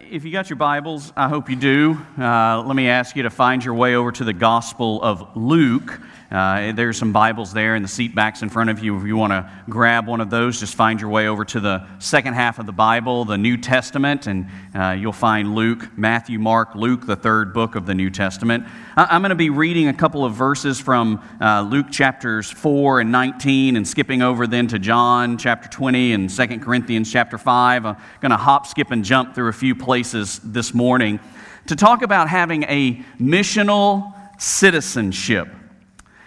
If you got your Bibles, I hope you do. Uh, let me ask you to find your way over to the Gospel of Luke. Uh, there's some Bibles there in the seat backs in front of you. If you want to grab one of those, just find your way over to the second half of the Bible, the New Testament, and uh, you'll find Luke, Matthew, Mark, Luke, the third book of the New Testament. I'm going to be reading a couple of verses from uh, Luke chapters 4 and 19 and skipping over then to John chapter 20 and 2 Corinthians chapter 5. I'm going to hop, skip, and jump through a few places this morning to talk about having a missional citizenship.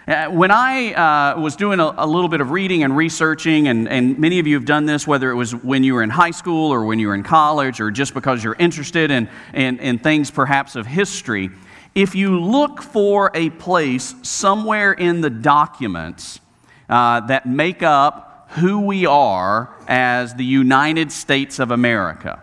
Uh, when I uh, was doing a, a, little bit of reading and researching, and, and many of you have done this, whether it was when you were in high school or when you were in college or just because you're interested in, in, in things perhaps of history, if you look for a place somewhere in the documents uh, that make up who we are as the United States of America,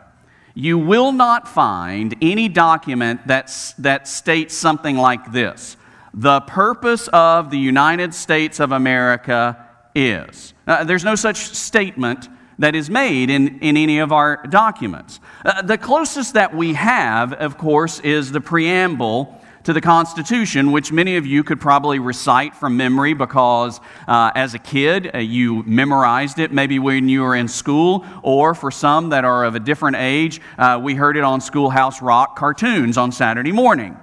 you will not find any document that's, that states something like this the purpose of the United States of America is. Uh, there's no such statement that is made in, in any of our documents. Uh, the closest that we have, of course, is the preamble to the Constitution, which many of you could probably recite from memory because uh, as a kid uh, you memorized it maybe when you were in school, or for some that are of a different age, uh, we heard it on Schoolhouse Rock cartoons on Saturday morning.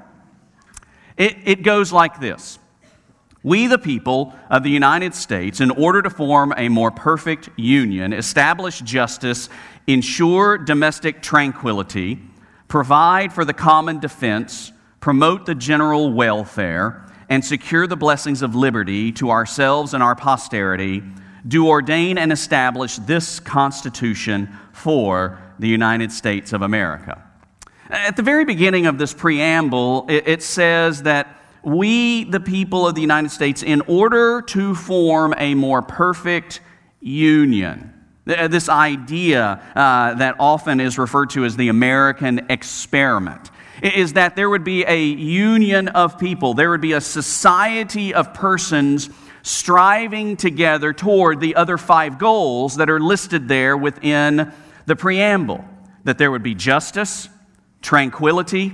It, it goes like this We, the people of the United States, in order to form a more perfect union, establish justice, ensure domestic tranquility, provide for the common defense, promote the general welfare, and secure the blessings of liberty to ourselves and our posterity, do ordain and establish this Constitution for the United States of America. At the very beginning of this preamble, it, says that we, the people of the United States, in order to form a more perfect union, this idea uh, that often is referred to as the American experiment, is that there would be a union of people, there would be a society of persons striving together toward the other five goals that are listed there within the preamble that there would be justice, tranquility,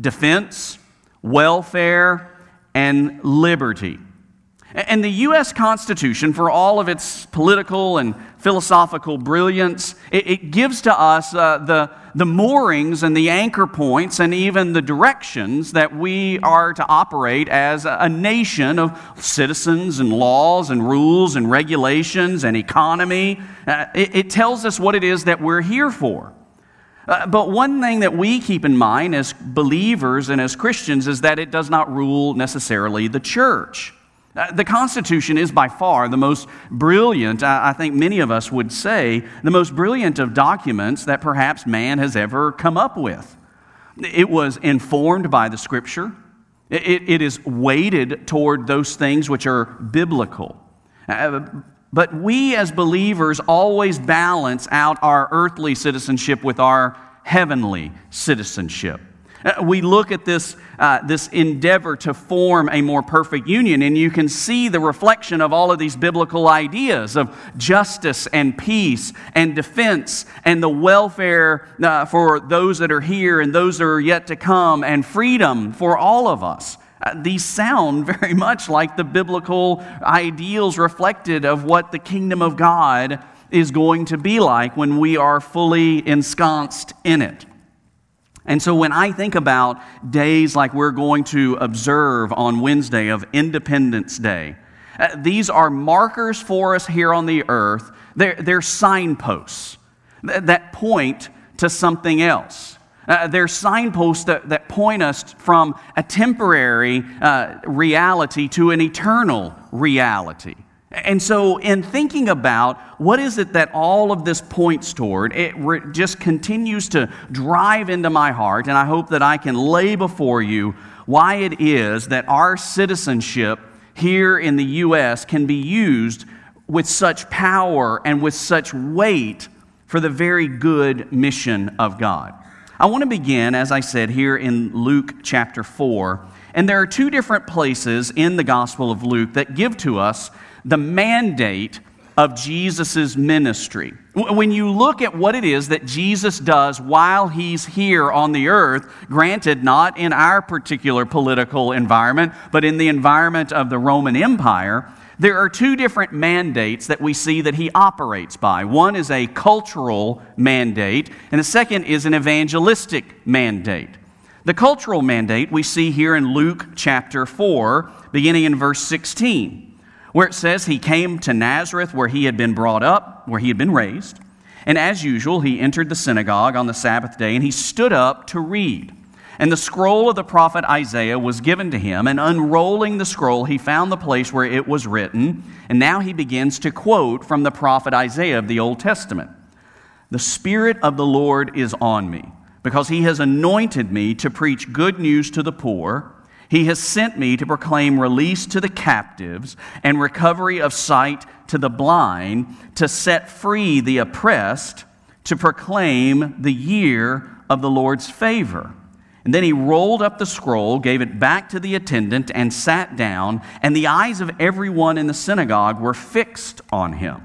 defense, welfare, and liberty. And the U.S. Constitution, for all of its political and philosophical brilliance, it, it gives to us uh, the, the moorings and the anchor points and even the directions that we are to operate as a nation of citizens and laws and rules and regulations and economy. Uh, it, it tells us what it is that we're here for. Uh, but one thing that we keep in mind as believers and as Christians is that it does not rule necessarily the church. Uh, the Constitution is by far the most brilliant, I think many of us would say, the most brilliant of documents that perhaps man has ever come up with. It was informed by the Scripture, it, it is weighted toward those things which are biblical. Uh, but we as believers always balance out our earthly citizenship with our heavenly citizenship. Uh, we look at this, uh, this endeavor to form a more perfect union, and you can see the reflection of all of these biblical ideas of justice and peace and defense and the welfare uh, for those that are here and those that are yet to come, and freedom for all of us. Uh, these sound very much like the biblical ideals reflected of what the kingdom of God is going to be like when we are fully ensconced in it. And so when I think about days like we're going to observe on Wednesday of Independence Day, uh, these are markers for us here on the earth. They're, they're signposts that point to something else. Uh, they're signposts that, that point us from a temporary uh, reality to an eternal reality. And so, in thinking about what is it that all of this points toward, it just continues to drive into my heart, and I hope that I can lay before you why it is that our citizenship here in the U.S. can be used with such power and with such weight for the very good mission of God. I want to begin, as I said, here in Luke chapter 4. And there are two different places in the Gospel of Luke that give to us the mandate of Jesus' ministry. When you look at what it is that Jesus does while he's here on the earth, granted, not in our particular political environment, but in the environment of the Roman Empire, there are two different mandates that we see that he operates by. One is a cultural mandate, and the second is an evangelistic mandate. The cultural mandate we see here in Luke chapter 4, beginning in verse 16, where it says, He came to Nazareth where he had been brought up, where he had been raised. And as usual, he entered the synagogue on the Sabbath day and he stood up to read. And the scroll of the prophet Isaiah was given to him, and unrolling the scroll, he found the place where it was written. And now he begins to quote from the prophet Isaiah of the Old Testament The Spirit of the Lord is on me because he has anointed me to preach good news to the poor. He has sent me to proclaim release to the captives and recovery of sight to the blind, to set free the oppressed, to proclaim the year of the Lord's favor. And then he rolled up the scroll, gave it back to the attendant, and sat down, and the eyes of everyone in the synagogue were fixed on him.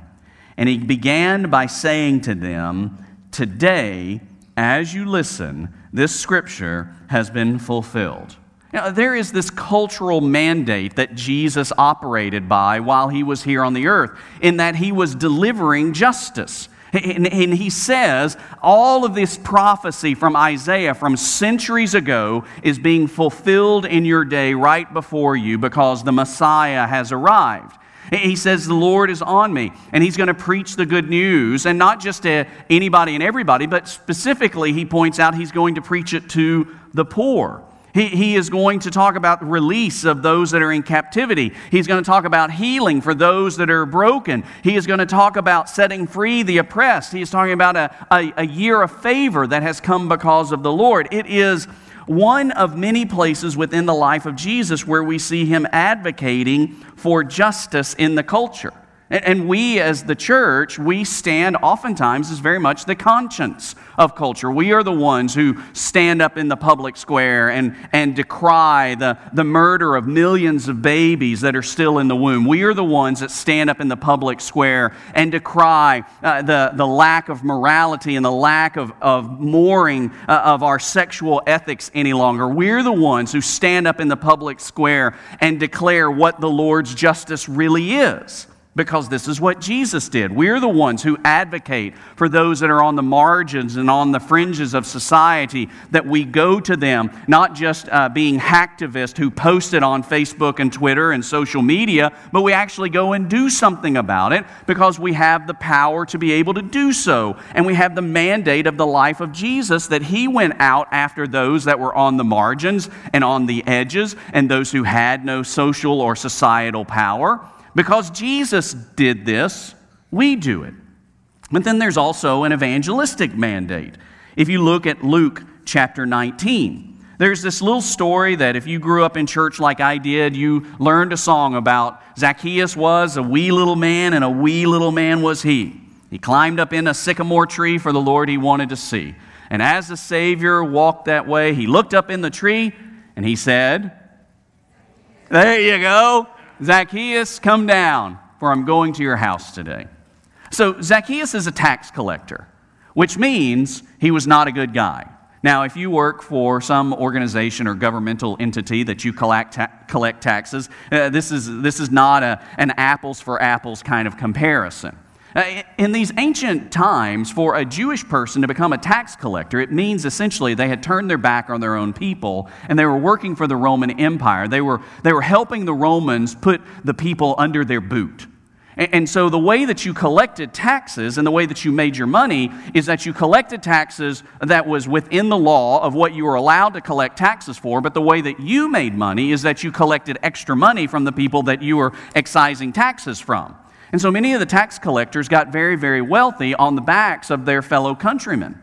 And he began by saying to them, Today, as you listen, this scripture has been fulfilled. Now, there is this cultural mandate that Jesus operated by while he was here on the earth, in that he was delivering justice. And, he says all of this prophecy from Isaiah from centuries ago is being fulfilled in your day right before you because the Messiah has arrived. He says, The Lord is on me, and He's going to preach the good news, and not just to anybody and everybody, but specifically, He points out He's going to preach it to the poor. He, he is going to talk about release of those that are in captivity. He's going to talk about healing for those that are broken. He is going to talk about setting free the oppressed. He is talking about a, a, a year of favor that has come because of the Lord. It is one of many places within the life of Jesus where we see him advocating for justice in the culture. And we, as the church, we stand oftentimes as very much the conscience of culture. We are the ones who stand up in the public square and, and decry the, the murder of millions of babies that are still in the womb. We are the ones that stand up in the public square and decry uh, the, the lack of morality and the lack of, of mooring uh, of our sexual ethics any longer. We're the ones who stand up in the public square and declare what the Lord's justice really is because this is what Jesus did. We're the ones who advocate for those that are on the margins and on the fringes of society, that we go to them, not just uh, being hacktivists who post it on Facebook and Twitter and social media, but we actually go and do something about it because we have the power to be able to do so. And we have the mandate of the life of Jesus that he went out after those that were on the margins and on the edges and those who had no social or societal power. Because Jesus did this, we do it. But then there's also an evangelistic mandate. If you look at Luke chapter 19, there's this little story that if you grew up in church like I did, you learned a song about Zacchaeus was a wee little man, and a wee little man was he. He climbed up in a sycamore tree for the Lord he wanted to see. And as the Savior walked that way, he looked up in the tree and he said, There you go. Zacchaeus, come down, for I'm going to your house today. So, Zacchaeus is a tax collector, which means he was not a good guy. Now, if you work for some organization or governmental entity that you collect, ta- collect taxes, uh, this, is, this is not a, an apples for apples kind of comparison. Uh, in these ancient times, for a Jewish person to become a tax collector, it means essentially they had turned their back on their own people and they were working for the Roman Empire. They were, they were helping the Romans put the people under their boot. And so, the way that you collected taxes and the way that you made your money is that you collected taxes that was within the law of what you were allowed to collect taxes for. But the way that you made money is that you collected extra money from the people that you were excising taxes from. And so many of the tax collectors got very, very wealthy on the backs of their fellow countrymen.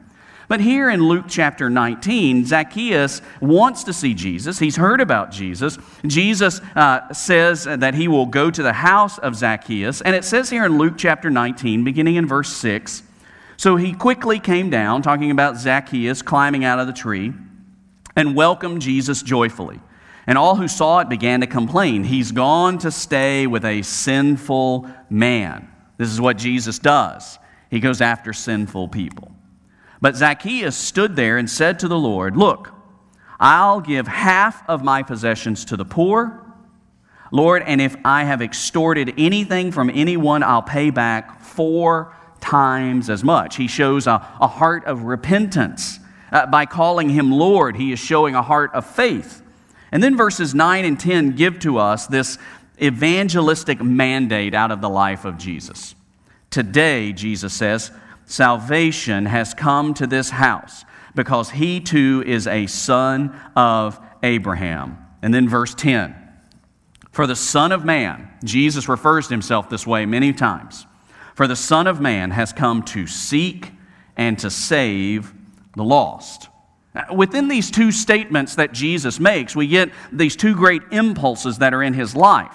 But here in Luke chapter 19, Zacchaeus wants to see Jesus. He's heard about Jesus. Jesus uh, says that he will go to the house of Zacchaeus. And it says here in Luke chapter 19, beginning in verse 6 So he quickly came down, talking about Zacchaeus climbing out of the tree, and welcomed Jesus joyfully. And all who saw it began to complain. He's gone to stay with a sinful man. This is what Jesus does. He goes after sinful people. But Zacchaeus stood there and said to the Lord, Look, I'll give half of my possessions to the poor. Lord, and if I have extorted anything from anyone, I'll pay back four times as much. He shows a, a heart of repentance. Uh, by calling him Lord, he is showing a heart of faith. And then verses 9 and 10 give to us this evangelistic mandate out of the life of Jesus. Today, Jesus says, salvation has come to this house because he too is a son of Abraham. And then verse 10 For the Son of Man, Jesus refers to himself this way many times. For the Son of Man has come to seek and to save the lost. Uh, within these two statements that Jesus makes, we get these two great impulses that are in his life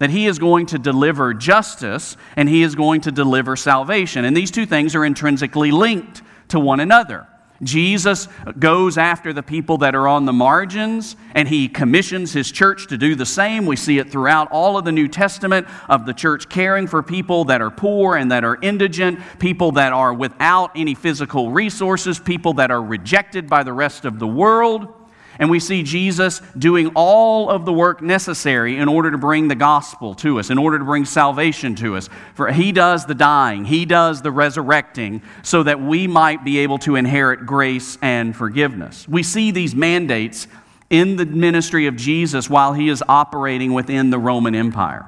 that he is going to deliver justice and he is going to deliver salvation. And these two things are intrinsically linked to one another. Jesus goes after the people that are on the margins, and he commissions his church to do the same. We see it throughout all of the New Testament of the church caring for people that are poor and that are indigent, people that are without any physical resources, people that are rejected by the rest of the world. And we see Jesus doing all of the work necessary in order to bring the gospel to us, in order to bring salvation to us. For he does the dying, he does the resurrecting, so that we might be able to inherit grace and forgiveness. We see these mandates in the ministry of Jesus while he is operating within the Roman Empire.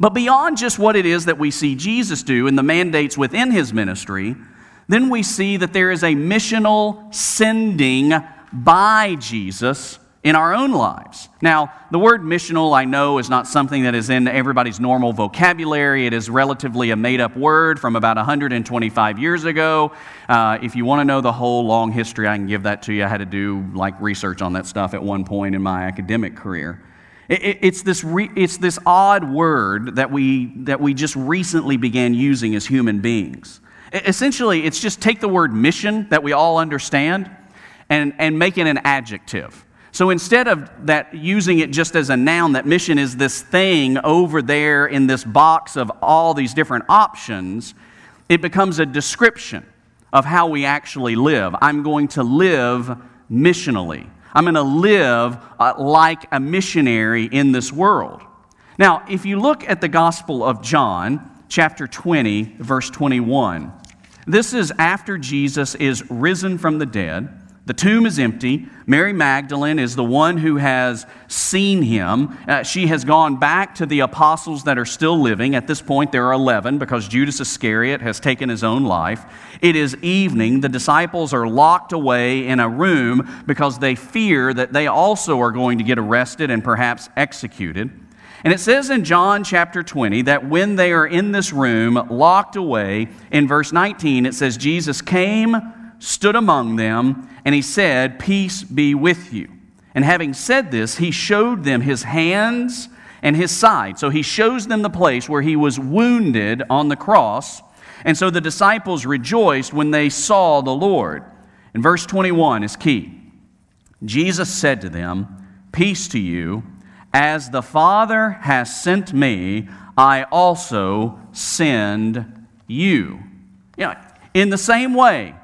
But beyond just what it is that we see Jesus do and the mandates within his ministry, then we see that there is a missional sending by Jesus in our own lives. Now, the word missional, I know, is not something that is in everybody's normal vocabulary. It is relatively a made up word from about 125 years ago. Uh, if you want to know the whole long history, I can give that to you. I had to do like research on that stuff at one point in my academic career. it's, this re, it's this odd word that we, that we just recently began using as human beings. Essentially, it's just take the word mission that we all understand and, and make it an adjective. So instead of that using it just as a noun, that mission is this thing over there in this box of all these different options, it becomes a description of how we actually live. I'm going to live missionally. I'm going to live uh, like a missionary in this world. Now, if you look at the Gospel of John, chapter 20, verse 21, this is after Jesus is risen from the dead. The tomb is empty. Mary Magdalene is the one who has seen him. Uh, she has gone back to the apostles that are still living. At this point, there are 11 because Judas Iscariot has taken his own life. It is evening. The disciples are locked away in a room because they fear that they also are going to get arrested and perhaps executed. And it says in John chapter 20 that when they are in this room, locked away, in verse 19, it says, Jesus came stood among them, and he said, Peace be with you. And having said this, he showed them his hands and his side. So he shows them the place where he was wounded on the cross. And so the disciples rejoiced when they saw the Lord. And verse 21 is key. Jesus said to them, Peace to you. As the Father has sent me, I also send you. You know, in the same way,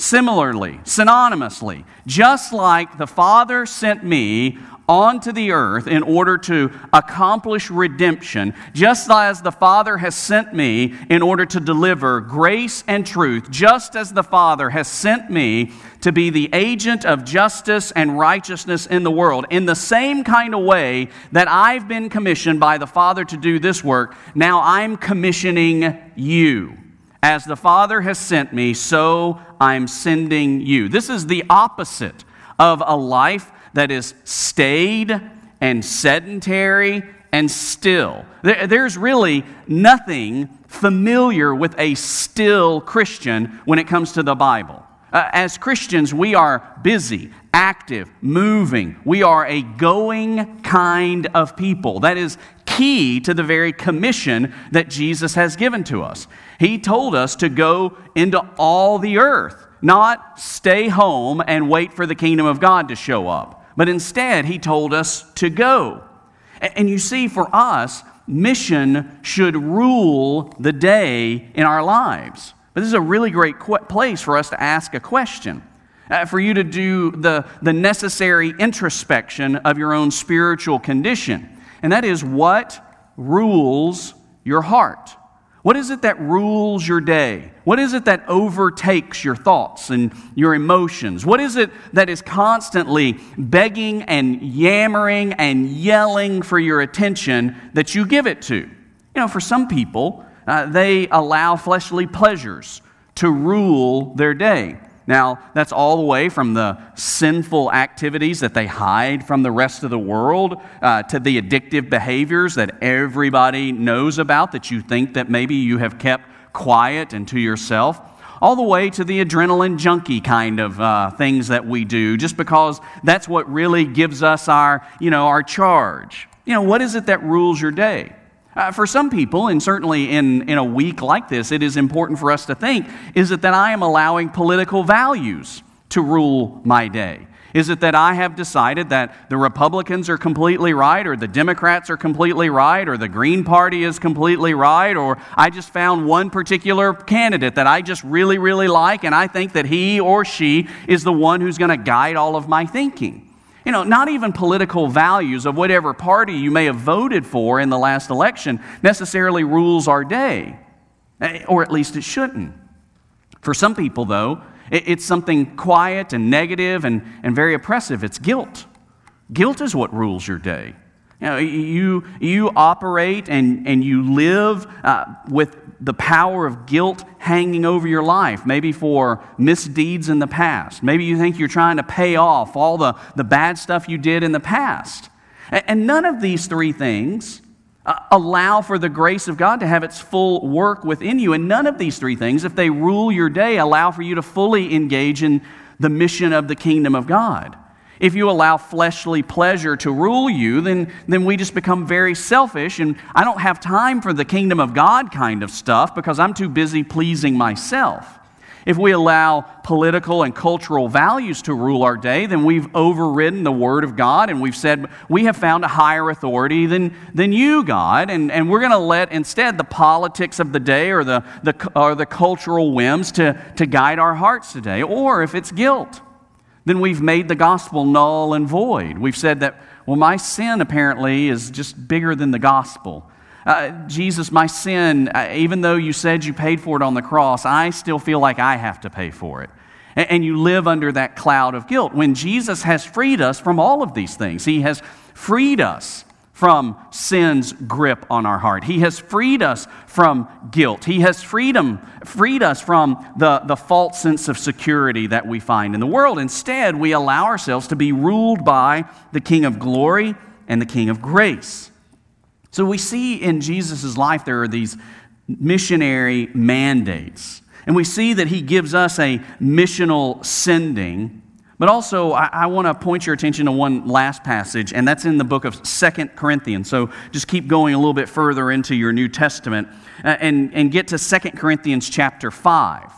Similarly, synonymously, just like the Father sent me onto the earth in order to accomplish redemption, just as the Father has sent me in order to deliver grace and truth, just as the Father has sent me to be the agent of justice and righteousness in the world, in the same kind of way that I've been commissioned by the Father to do this work, now I'm commissioning you. As the Father has sent me, so I'm sending you. This is the opposite of a life that is staid and sedentary and still. There's really nothing familiar with a still Christian when it comes to the Bible. Uh, as Christians, we are busy, active, moving. We are a going kind of people. That is key to the very commission that Jesus has given to us. He told us to go into all the earth, not stay home and wait for the kingdom of God to show up, but instead, He told us to go. And you see, for us, mission should rule the day in our lives. But this is a really great qu- place for us to ask a question, uh, for you to do the, the necessary introspection of your own spiritual condition. And that is what rules your heart? What is it that rules your day? What is it that overtakes your thoughts and your emotions? What is it that is constantly begging and yammering and yelling for your attention that you give it to? You know, for some people, uh, they allow fleshly pleasures to rule their day. Now, that's all the way from the sinful activities that they hide from the rest of the world uh, to the addictive behaviors that everybody knows about that you think that maybe you have kept quiet and to yourself, all the way to the adrenaline junkie kind of uh, things that we do just because that's what really gives us our, you know, our charge. You know, what is it that rules your day? Uh, for some people, and certainly in, in a week like this, it is important for us to think is it that I am allowing political values to rule my day? Is it that I have decided that the Republicans are completely right, or the Democrats are completely right, or the Green Party is completely right, or I just found one particular candidate that I just really, really like, and I think that he or she is the one who's going to guide all of my thinking? You know, not even political values of whatever party you may have voted for in the last election necessarily rules our day, eh, or at least it shouldn't. For some people, though, it's something quiet and negative and, and very oppressive. It's guilt. Guilt is what rules your day. You, know, you, you operate and, and you live uh, with the power of guilt hanging over your life, maybe for misdeeds in the past. Maybe you think you're trying to pay off all the, the bad stuff you did in the past. And, and none of these three things uh, allow for the grace of God to have its full work within you. And none of these three things, if they rule your day, allow for you to fully engage in the mission of the kingdom of God. If you allow fleshly pleasure to rule you, then, then we just become very selfish, and I don't have time for the kingdom of God kind of stuff because I'm too busy pleasing myself. If we allow political and cultural values to rule our day, then we've overridden the Word of God and we've said, we have found a higher authority than, than you, God, and, and we're going to let instead the politics of the day or the, the, or the cultural whims to, to guide our hearts today. Or if it's guilt, then we've made the gospel null and void. We've said that, well, my sin apparently is just bigger than the gospel. Uh, Jesus, my sin, uh, even though you said you paid for it on the cross, I still feel like I have to pay for it. And, and you live under that cloud of guilt. When Jesus has freed us from all of these things, He has freed us from sin's grip on our heart. He has freed us from guilt. He has freedom, freed us from the, the false sense of security that we find in the world. Instead, we allow ourselves to be ruled by the King of glory and the King of grace. So we see in Jesus' life there are these missionary mandates. And we see that he gives us a missional sending but also, I, I want to point your attention to one last passage, and that's in the book of Second Corinthians. So just keep going a little bit further into your New Testament uh, and, and get to Second Corinthians chapter 5,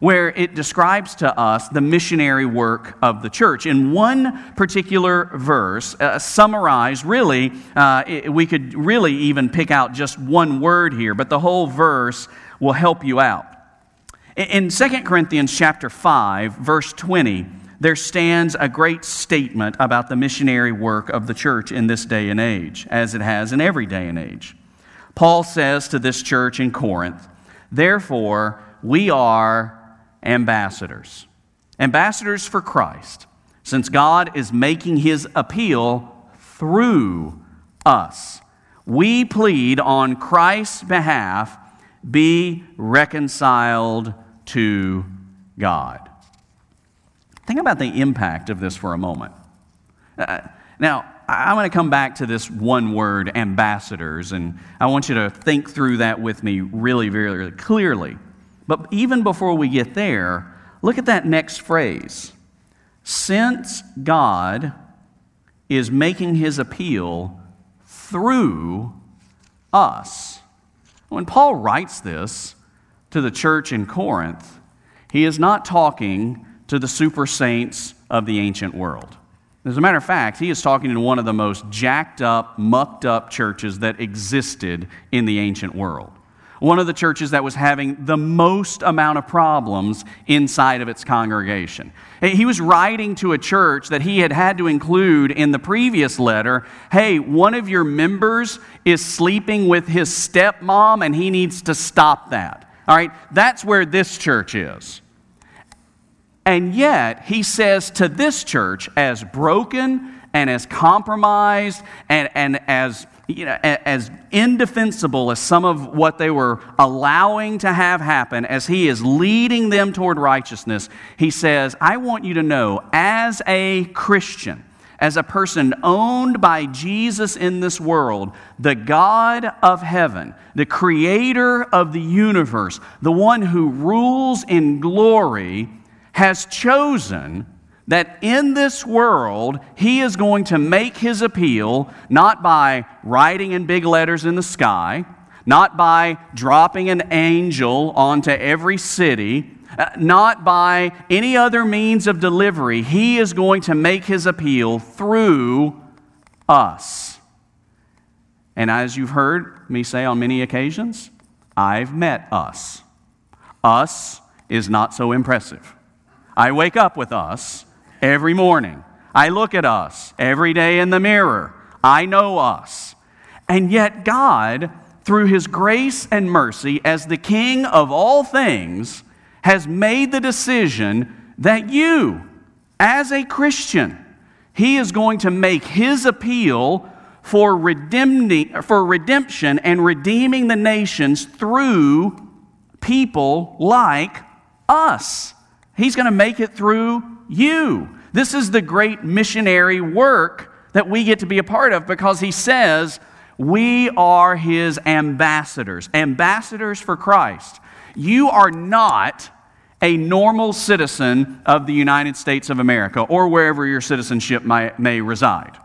where it describes to us the missionary work of the church. In one particular verse, uh, summarized, really, uh, it, we could really even pick out just one word here, but the whole verse will help you out. In 2 Corinthians chapter 5, verse 20, there stands a great statement about the missionary work of the church in this day and age, as it has in every day and age. Paul says to this church in Corinth, Therefore, we are ambassadors, ambassadors for Christ, since God is making his appeal through us. We plead on Christ's behalf be reconciled to God. Think about the impact of this for a moment. Uh, now, I want to come back to this one word, ambassadors, and I want you to think through that with me really, very clearly. But even before we get there, look at that next phrase. Since God is making his appeal through us. When Paul writes this to the church in Corinth, he is not talking to the super saints of the ancient world. As a matter of fact, he is talking to one of the most jacked up, mucked up churches that existed in the ancient world. One of the churches that was having the most amount of problems inside of its congregation. He was writing to a church that he had had to include in the previous letter hey, one of your members is sleeping with his stepmom and he needs to stop that. All right, that's where this church is. And yet, he says to this church, as broken and as compromised and, and as, you know, as indefensible as some of what they were allowing to have happen, as he is leading them toward righteousness, he says, I want you to know, as a Christian, as a person owned by Jesus in this world, the God of heaven, the creator of the universe, the one who rules in glory, has chosen that in this world he is going to make his appeal not by writing in big letters in the sky, not by dropping an angel onto every city, uh, not by any other means of delivery. He is going to make his appeal through us. And as you've heard me say on many occasions, I've met us. Us is not so impressive. I wake up with us every morning. I look at us every day in the mirror. I know us. And yet, God, through His grace and mercy, as the King of all things, has made the decision that you, as a Christian, He is going to make His appeal for, redeeming, for redemption and redeeming the nations through people like us. He's going to make it through you. This is the great missionary work that we get to be a part of because he says we are his ambassadors, ambassadors for Christ. You are not a normal citizen of the United States of America or wherever your citizenship may, may reside.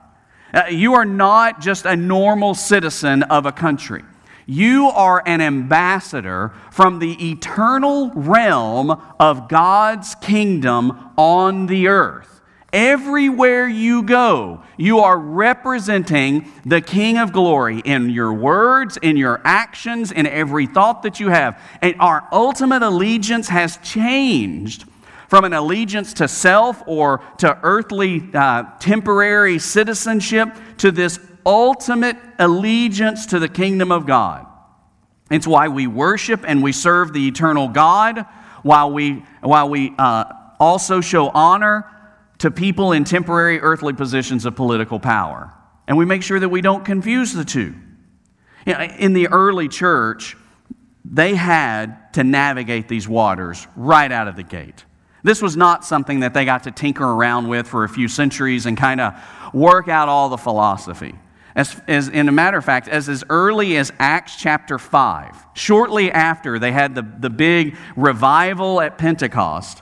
Uh, you are not just a normal citizen of a country. You are an ambassador from the eternal realm of God's kingdom on the earth. Everywhere you go, you are representing the King of glory in your words, in your actions, in every thought that you have. And our ultimate allegiance has changed from an allegiance to self or to earthly uh, temporary citizenship to this ultimate allegiance to the kingdom of God. It's why we worship and we serve the eternal God, while we, while we uh, also show honor to people in temporary earthly positions of political power. And we make sure that we don't confuse the two. You know, in the early church, they had to navigate these waters right out of the gate. This was not something that they got to tinker around with for a few centuries and kind of work out all the philosophy. As, as, in a matter of fact, as, as early as Acts chapter 5, shortly after they had the, the big revival at Pentecost,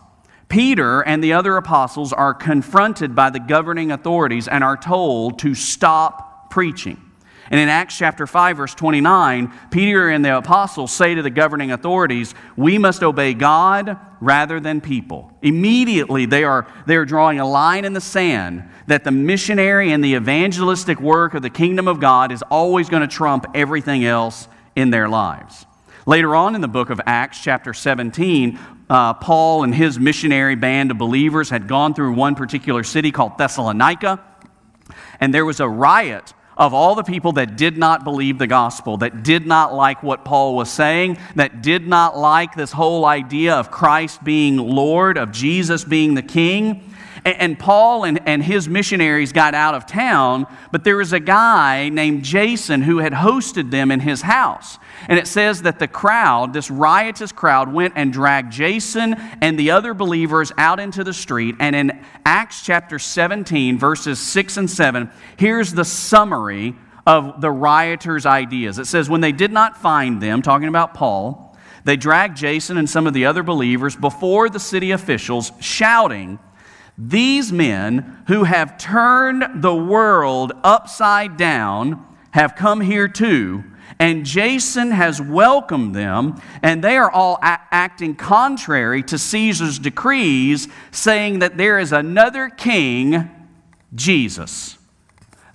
Peter and the other apostles are confronted by the governing authorities and are told to stop preaching. And in Acts chapter 5, verse 29, Peter and the apostles say to the governing authorities, We must obey God rather than people. Immediately, they are, they are drawing a line in the sand that the missionary and the evangelistic work of the kingdom of God is always going to trump everything else in their lives. Later on in the book of Acts, chapter 17, uh, Paul and his missionary band of believers had gone through one particular city called Thessalonica, and there was a riot of all the people that did not believe the gospel, that did not like what Paul was saying, that did not like this whole idea of Christ being Lord, of Jesus being the King. And, Paul and, and his missionaries got out of town, but there was a guy named Jason who had hosted them in his house. And it says that the crowd, this riotous crowd, went and dragged Jason and the other believers out into the street. And in Acts chapter 17, verses 6 and 7, here's the summary of the rioters' ideas. It says, When they did not find them, talking about Paul, they dragged Jason and some of the other believers before the city officials, shouting, These men who have turned the world upside down have come here too and Jason has welcomed them, and they are all a- acting contrary to Caesar's decrees, saying that there is another king, Jesus.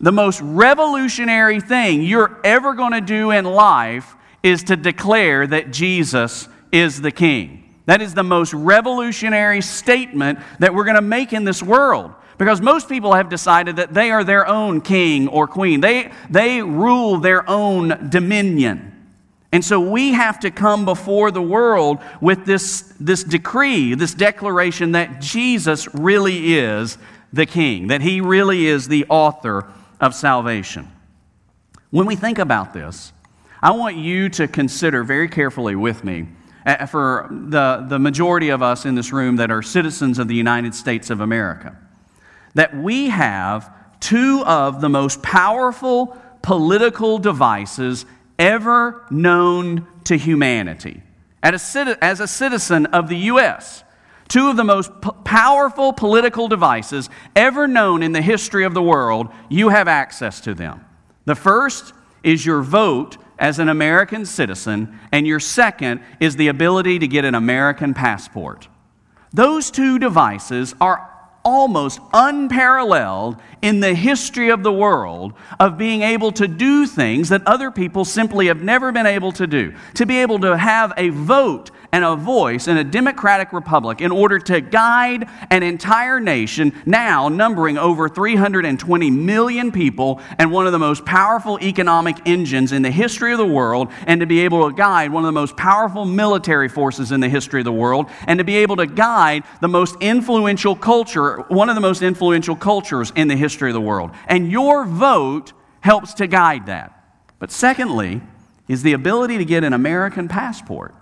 The most revolutionary thing you're ever going to do in life is to declare that Jesus is the King. That is the most revolutionary statement that we're going to make in this world. Because most people have decided that they are their own king or queen, they, they rule their own dominion. And so we have to come before the world with this, this decree, this declaration that Jesus really is the king, that he really is the author of salvation. When we think about this, I want you to consider very carefully with me Uh, for the, the majority of us in this room that are citizens of the United States of America, that we have two of the most powerful political devices ever known to humanity. As a citizen of the U.S., two of the most powerful political devices ever known in the history of the world, you have access to them. The first is your vote as an American citizen, and your second is the ability to get an American passport. Those two devices are almost unparalleled in the history of the world of being able to do things that other people simply have never been able to do. To be able to have a vote and a voice in a democratic republic in order to guide an entire nation, now numbering over 320 million people and one of the most powerful economic engines in the history of the world, and to be able to guide one of the most powerful military forces in the history of the world, and to be able to guide the most influential culture, one of the most influential cultures in the history of the world. And your vote helps to guide that. But secondly, is the ability to get an American passport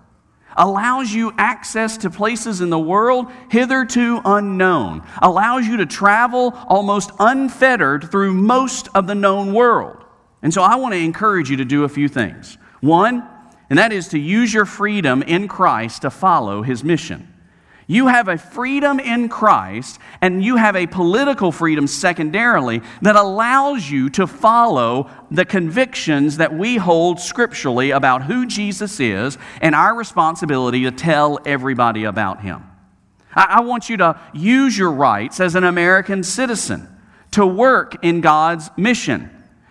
allows you access to places in the world hitherto unknown, allows you to travel almost unfettered through most of the known world. And so I want to encourage you to do a few things. One, and that is to use your freedom in Christ to follow his mission. You have a freedom in Christ, and you have a political freedom secondarily that allows you to follow the convictions that we hold scripturally about who Jesus is and our responsibility to tell everybody about him. I, want you to use your rights as an American citizen to work in God's mission.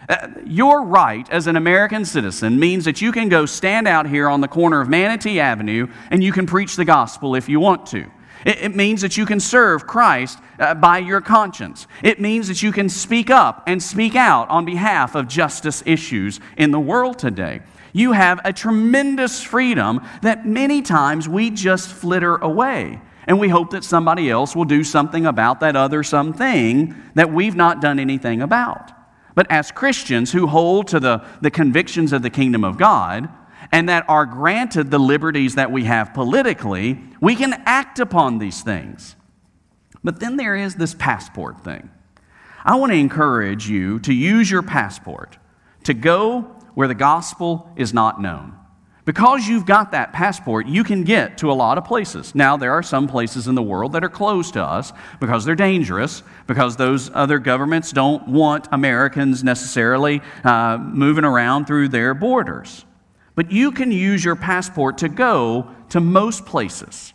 Uh, your right as an American citizen means that you can go stand out here on the corner of Manatee Avenue and you can preach the gospel if you want to. It, means that you can serve Christ uh, by your conscience. It means that you can speak up and speak out on behalf of justice issues in the world today. You have a tremendous freedom that many times we just flitter away. And we hope that somebody else will do something about that other something that we've not done anything about. But as Christians who hold to the, the convictions of the kingdom of God, and that are granted the liberties that we have politically, we can act upon these things. But then there is this passport thing. I want to encourage you to use your passport to go where the gospel is not known. Because you've got that passport, you can get to a lot of places. Now, there are some places in the world that are closed to us because they're dangerous, because those other governments don't want Americans necessarily uh, moving around through their borders. But you can use your passport to go to most places.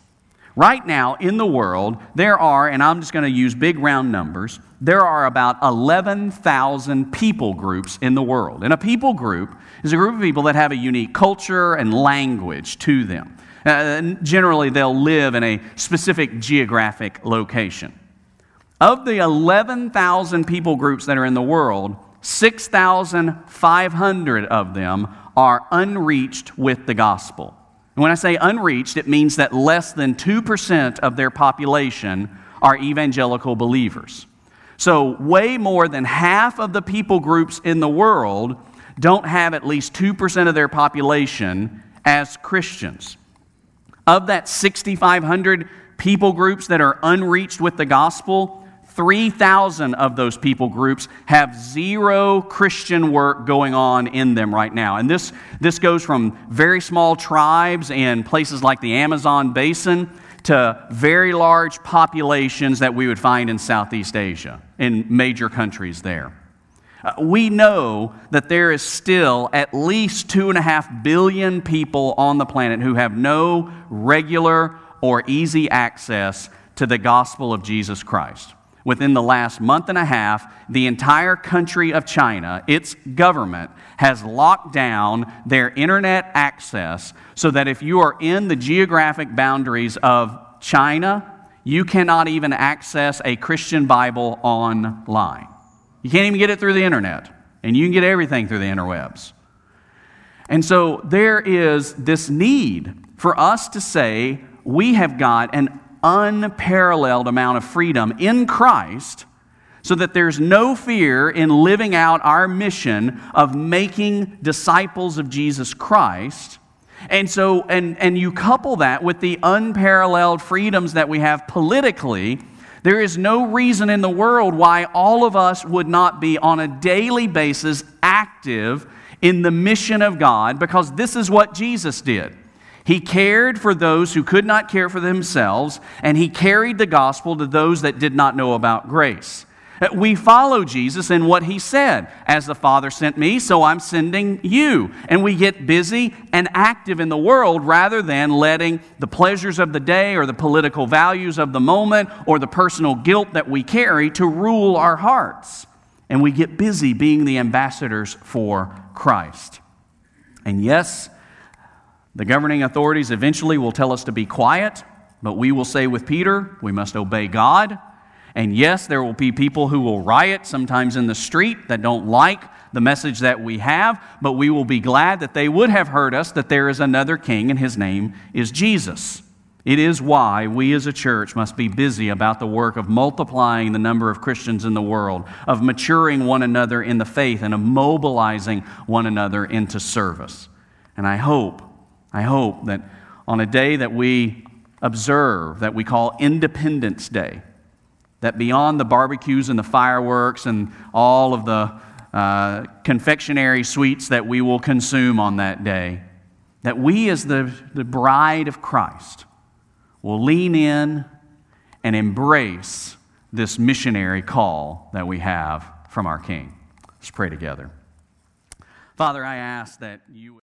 Right now in the world, there are, and I'm just going to use big round numbers, there are about 11,000 people groups in the world. And a people group is a group of people that have a unique culture and language to them. Uh, generally, they'll live in a specific geographic location. Of the 11,000 people groups that are in the world, 6,500 of them are unreached with the gospel. And when I say unreached, it means that less than 2% of their population are evangelical believers. So, way more than half of the people groups in the world don't have at least 2% of their population as Christians. Of that 6,500 people groups that are unreached with the gospel, 3,000 of those people groups have zero Christian work going on in them right now. And this, this goes from very small tribes in places like the Amazon basin to very large populations that we would find in Southeast Asia, in major countries there. Uh, we know that there is still at least two and a half billion people on the planet who have no regular or easy access to the gospel of Jesus Christ. within the last month and a half, the entire country of China, its government, has locked down their internet access so that if you are in the geographic boundaries of China, you cannot even access a Christian Bible online. You can't even get it through the internet, and you can get everything through the interwebs. And so there is this need for us to say we have got an unparalleled amount of freedom in Christ so that there's no fear in living out our mission of making disciples of Jesus Christ. And so, and, and you couple that with the unparalleled freedoms that we have politically, there is no reason in the world why all of us would not be on a daily basis active in the mission of God because this is what Jesus did. He cared for those who could not care for themselves, and he carried the gospel to those that did not know about grace. We follow Jesus in what he said. As the Father sent me, so I'm sending you. And we get busy and active in the world rather than letting the pleasures of the day or the political values of the moment or the personal guilt that we carry to rule our hearts. And we get busy being the ambassadors for Christ. And yes, the governing authorities eventually will tell us to be quiet, but we will say with Peter, we must obey God. And yes, there will be people who will riot sometimes in the street that don't like the message that we have, but we will be glad that they would have heard us that there is another king and his name is Jesus. It is why we as a church must be busy about the work of multiplying the number of Christians in the world, of maturing one another in the faith, and of mobilizing one another into service. And I hope I hope that on a day that we observe, that we call Independence Day, that beyond the barbecues and the fireworks and all of the uh, confectionery sweets that we will consume on that day, that we, as the, the bride of Christ, will lean in and embrace this missionary call that we have from our King. Let's pray together. Father, I ask that you.